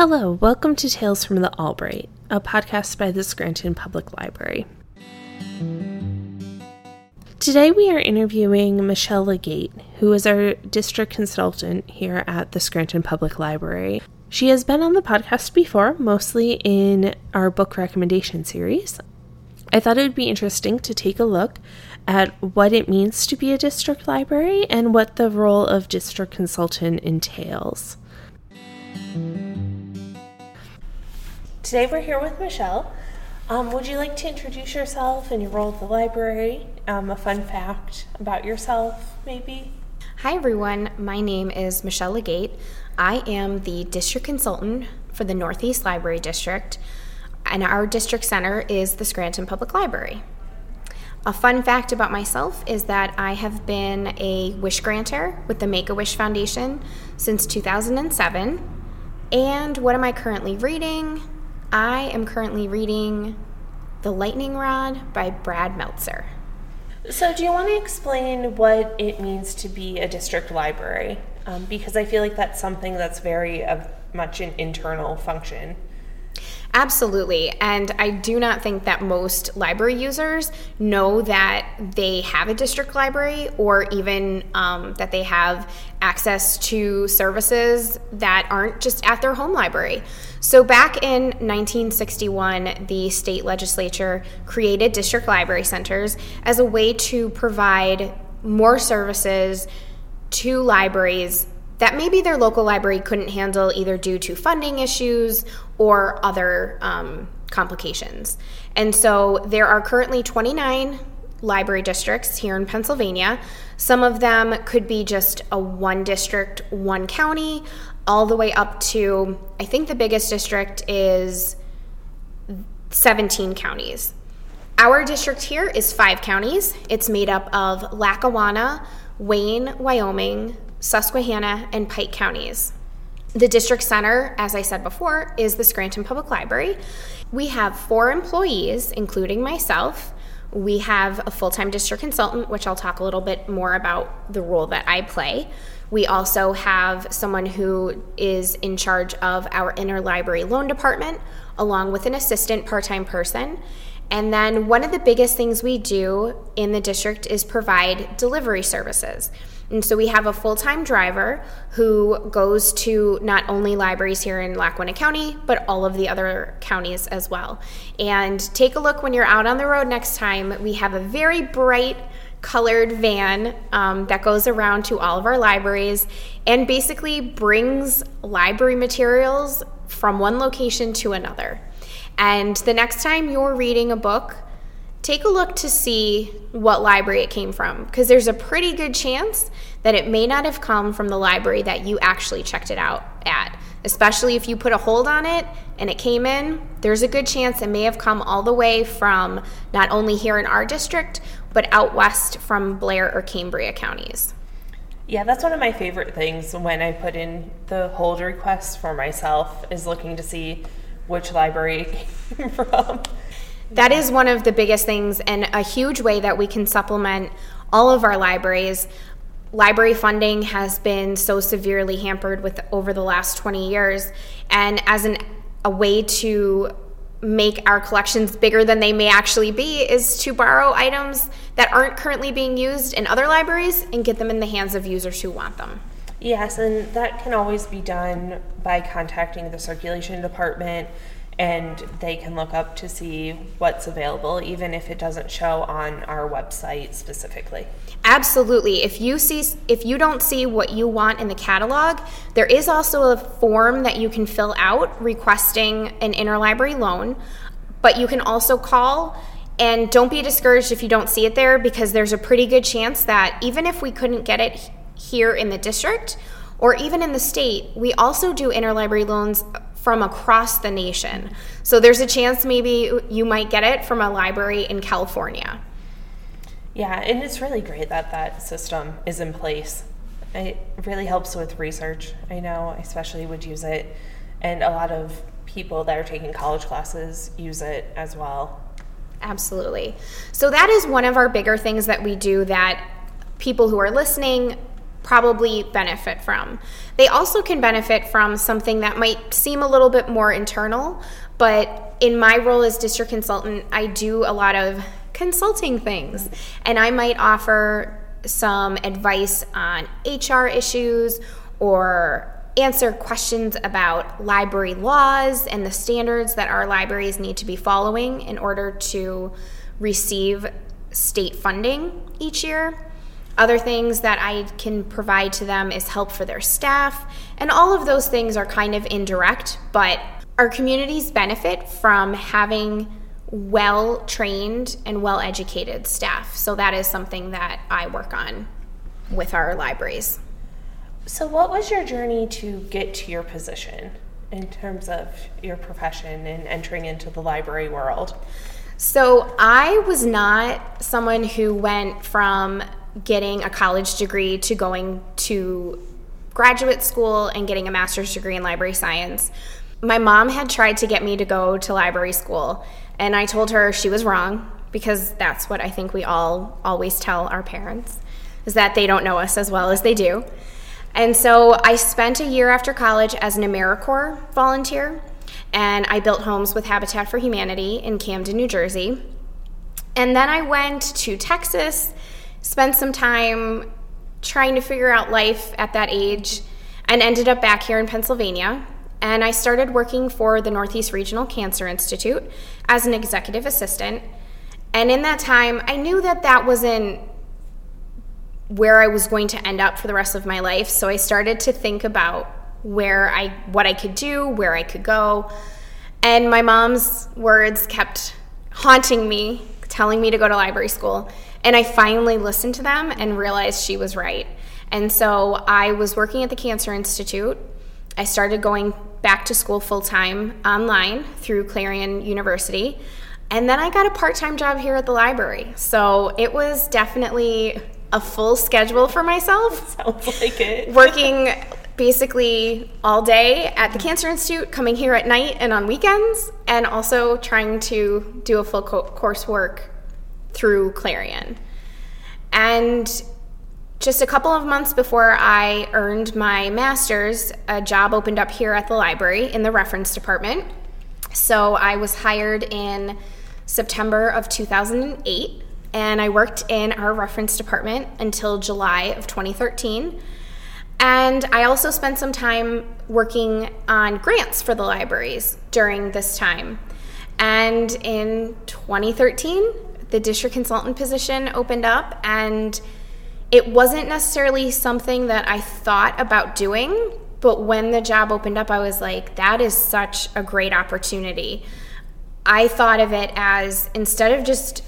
Hello, welcome to Tales from the Albright, a podcast by the Scranton Public Library. Today we are interviewing Michelle Legate, who is our district consultant here at the Scranton Public Library. She has been on the podcast before, mostly in our book recommendation series. I thought it would be interesting to take a look at what it means to be a district library and what the role of district consultant entails. Today we're here with Michelle. Um, would you like to introduce yourself and your role at the library? Um, a fun fact about yourself, maybe? Hi, everyone. My name is Michelle Legate. I am the district consultant for the Northeast Library District, and our district center is the Scranton Public Library. A fun fact about myself is that I have been a wish granter with the Make a Wish Foundation since 2007. And what am I currently reading? I am currently reading The Lightning Rod by Brad Meltzer. So, do you want to explain what it means to be a district library? Um, because I feel like that's something that's very uh, much an internal function. Absolutely. And I do not think that most library users know that they have a district library or even um, that they have access to services that aren't just at their home library. So, back in 1961, the state legislature created district library centers as a way to provide more services to libraries that maybe their local library couldn't handle either due to funding issues or other um, complications. And so there are currently 29 library districts here in Pennsylvania. Some of them could be just a one district, one county, all the way up to, I think the biggest district is 17 counties. Our district here is five counties. It's made up of Lackawanna, Wayne, Wyoming, Susquehanna, and Pike counties. The district center, as I said before, is the Scranton Public Library. We have four employees, including myself. We have a full time district consultant, which I'll talk a little bit more about the role that I play. We also have someone who is in charge of our interlibrary loan department, along with an assistant part time person. And then one of the biggest things we do in the district is provide delivery services. And so we have a full time driver who goes to not only libraries here in Lackawanna County, but all of the other counties as well. And take a look when you're out on the road next time. We have a very bright, colored van um, that goes around to all of our libraries and basically brings library materials from one location to another. And the next time you're reading a book, take a look to see what library it came from because there's a pretty good chance that it may not have come from the library that you actually checked it out at. Especially if you put a hold on it and it came in, there's a good chance it may have come all the way from not only here in our district, but out west from Blair or Cambria counties. Yeah, that's one of my favorite things when I put in the hold requests for myself is looking to see which library it came from. That is one of the biggest things and a huge way that we can supplement all of our libraries. Library funding has been so severely hampered with over the last 20 years and as an a way to make our collections bigger than they may actually be is to borrow items that aren't currently being used in other libraries and get them in the hands of users who want them. Yes, and that can always be done by contacting the circulation department and they can look up to see what's available even if it doesn't show on our website specifically. Absolutely. If you see if you don't see what you want in the catalog there is also a form that you can fill out requesting an interlibrary loan but you can also call. And don't be discouraged if you don't see it there because there's a pretty good chance that even if we couldn't get it here in the district or even in the state we also do interlibrary loans from across the nation. So there's a chance maybe you might get it from a library in California. Yeah, and it's really great that that system is in place. It really helps with research. I know, I especially would use it, and a lot of people that are taking college classes use it as well. Absolutely. So, that is one of our bigger things that we do that people who are listening probably benefit from. They also can benefit from something that might seem a little bit more internal, but in my role as district consultant, I do a lot of consulting things, and I might offer some advice on HR issues or answer questions about library laws and the standards that our libraries need to be following in order to receive state funding each year. Other things that I can provide to them is help for their staff, and all of those things are kind of indirect, but our communities benefit from having well trained and well educated staff. So that is something that I work on with our libraries. So, what was your journey to get to your position in terms of your profession and entering into the library world? So, I was not someone who went from getting a college degree to going to graduate school and getting a master's degree in library science. My mom had tried to get me to go to library school, and I told her she was wrong because that's what I think we all always tell our parents is that they don't know us as well as they do. And so I spent a year after college as an AmeriCorps volunteer, and I built homes with Habitat for Humanity in Camden, New Jersey. And then I went to Texas, spent some time trying to figure out life at that age, and ended up back here in Pennsylvania. And I started working for the Northeast Regional Cancer Institute as an executive assistant. And in that time, I knew that that wasn't where I was going to end up for the rest of my life. So I started to think about where I what I could do, where I could go. And my mom's words kept haunting me, telling me to go to library school. And I finally listened to them and realized she was right. And so I was working at the Cancer Institute. I started going back to school full time online through Clarion University. And then I got a part time job here at the library. So it was definitely a full schedule for myself. Sounds like it. working basically all day at the Cancer Institute, coming here at night and on weekends, and also trying to do a full co- coursework through Clarion. And just a couple of months before I earned my master's, a job opened up here at the library in the reference department. So I was hired in September of 2008 and I worked in our reference department until July of 2013. And I also spent some time working on grants for the libraries during this time. And in 2013, the district consultant position opened up, and it wasn't necessarily something that I thought about doing, but when the job opened up, I was like, that is such a great opportunity. I thought of it as instead of just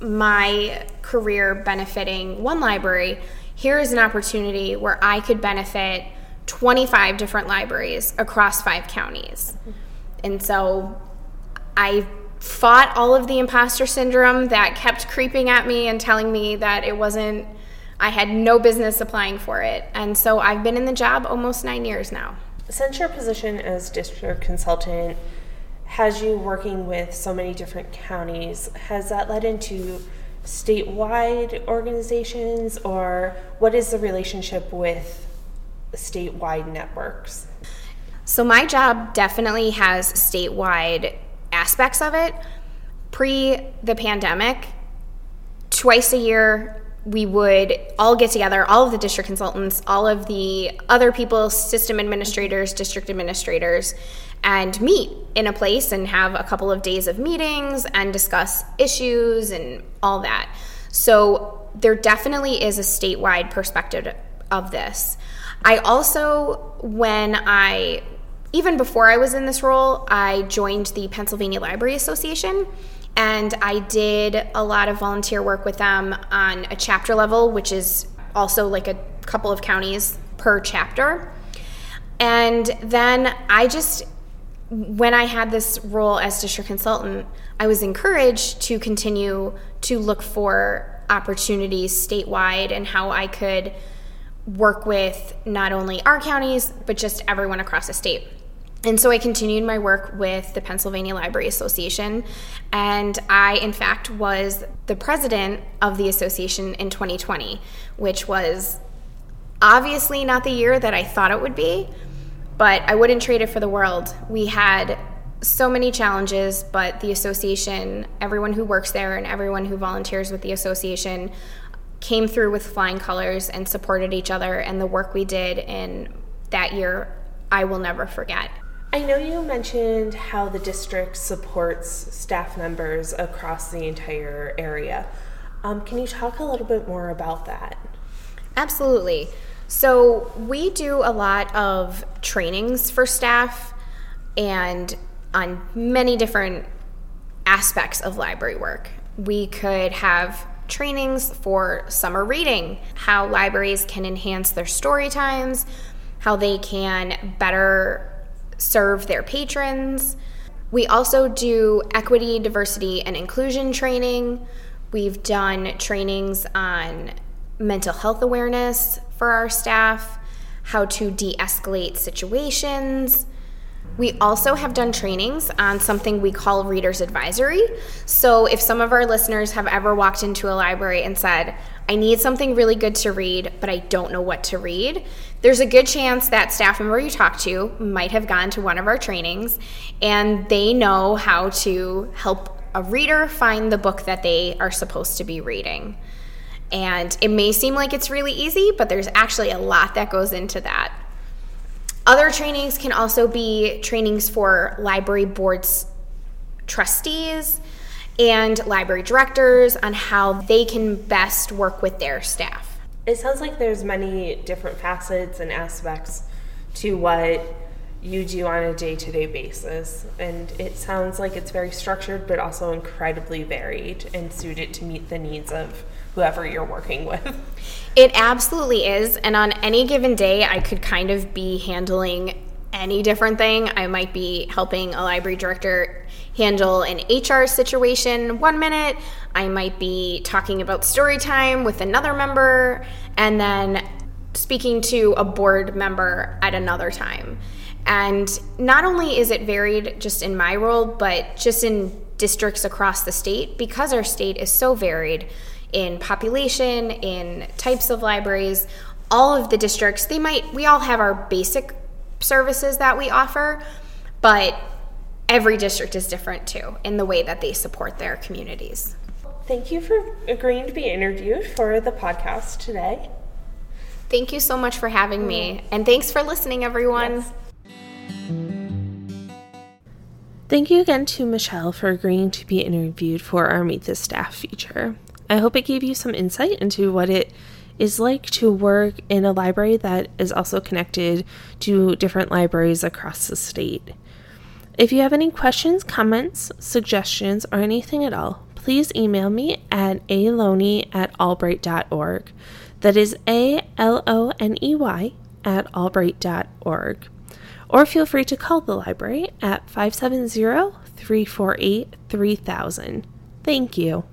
my career benefiting one library, here is an opportunity where I could benefit 25 different libraries across five counties. And so I fought all of the imposter syndrome that kept creeping at me and telling me that it wasn't, I had no business applying for it. And so I've been in the job almost nine years now. Since your position as district consultant, has you working with so many different counties, has that led into statewide organizations or what is the relationship with statewide networks? So, my job definitely has statewide aspects of it. Pre the pandemic, twice a year, we would all get together, all of the district consultants, all of the other people, system administrators, district administrators, and meet in a place and have a couple of days of meetings and discuss issues and all that. So there definitely is a statewide perspective of this. I also, when I, even before I was in this role, I joined the Pennsylvania Library Association and I did a lot of volunteer work with them on a chapter level, which is also like a couple of counties per chapter. And then I just when I had this role as district consultant, I was encouraged to continue to look for opportunities statewide and how I could work with not only our counties, but just everyone across the state. And so I continued my work with the Pennsylvania Library Association. And I, in fact, was the president of the association in 2020, which was obviously not the year that I thought it would be, but I wouldn't trade it for the world. We had so many challenges, but the association, everyone who works there, and everyone who volunteers with the association came through with flying colors and supported each other. And the work we did in that year, I will never forget. I know you mentioned how the district supports staff members across the entire area. Um, can you talk a little bit more about that? Absolutely. So, we do a lot of trainings for staff and on many different aspects of library work. We could have trainings for summer reading, how libraries can enhance their story times, how they can better serve their patrons. We also do equity, diversity, and inclusion training. We've done trainings on mental health awareness for our staff, how to de escalate situations, we also have done trainings on something we call Reader's Advisory. So, if some of our listeners have ever walked into a library and said, I need something really good to read, but I don't know what to read, there's a good chance that staff member you talk to might have gone to one of our trainings and they know how to help a reader find the book that they are supposed to be reading. And it may seem like it's really easy, but there's actually a lot that goes into that. Other trainings can also be trainings for library boards trustees and library directors on how they can best work with their staff. It sounds like there's many different facets and aspects to what you do on a day-to-day basis and it sounds like it's very structured but also incredibly varied and suited to meet the needs of whoever you're working with. It absolutely is. And on any given day, I could kind of be handling any different thing. I might be helping a library director handle an HR situation one minute. I might be talking about story time with another member and then speaking to a board member at another time. And not only is it varied just in my role, but just in districts across the state because our state is so varied in population, in types of libraries, all of the districts, they might, we all have our basic services that we offer, but every district is different too in the way that they support their communities. Thank you for agreeing to be interviewed for the podcast today. Thank you so much for having me, mm. and thanks for listening, everyone. Yes. Thank you again to Michelle for agreeing to be interviewed for our Meet the Staff feature. I hope it gave you some insight into what it is like to work in a library that is also connected to different libraries across the state. If you have any questions, comments, suggestions, or anything at all, please email me at aloney at albright.org. That is A L O N E Y at albright.org. Or feel free to call the library at 570 348 3000. Thank you.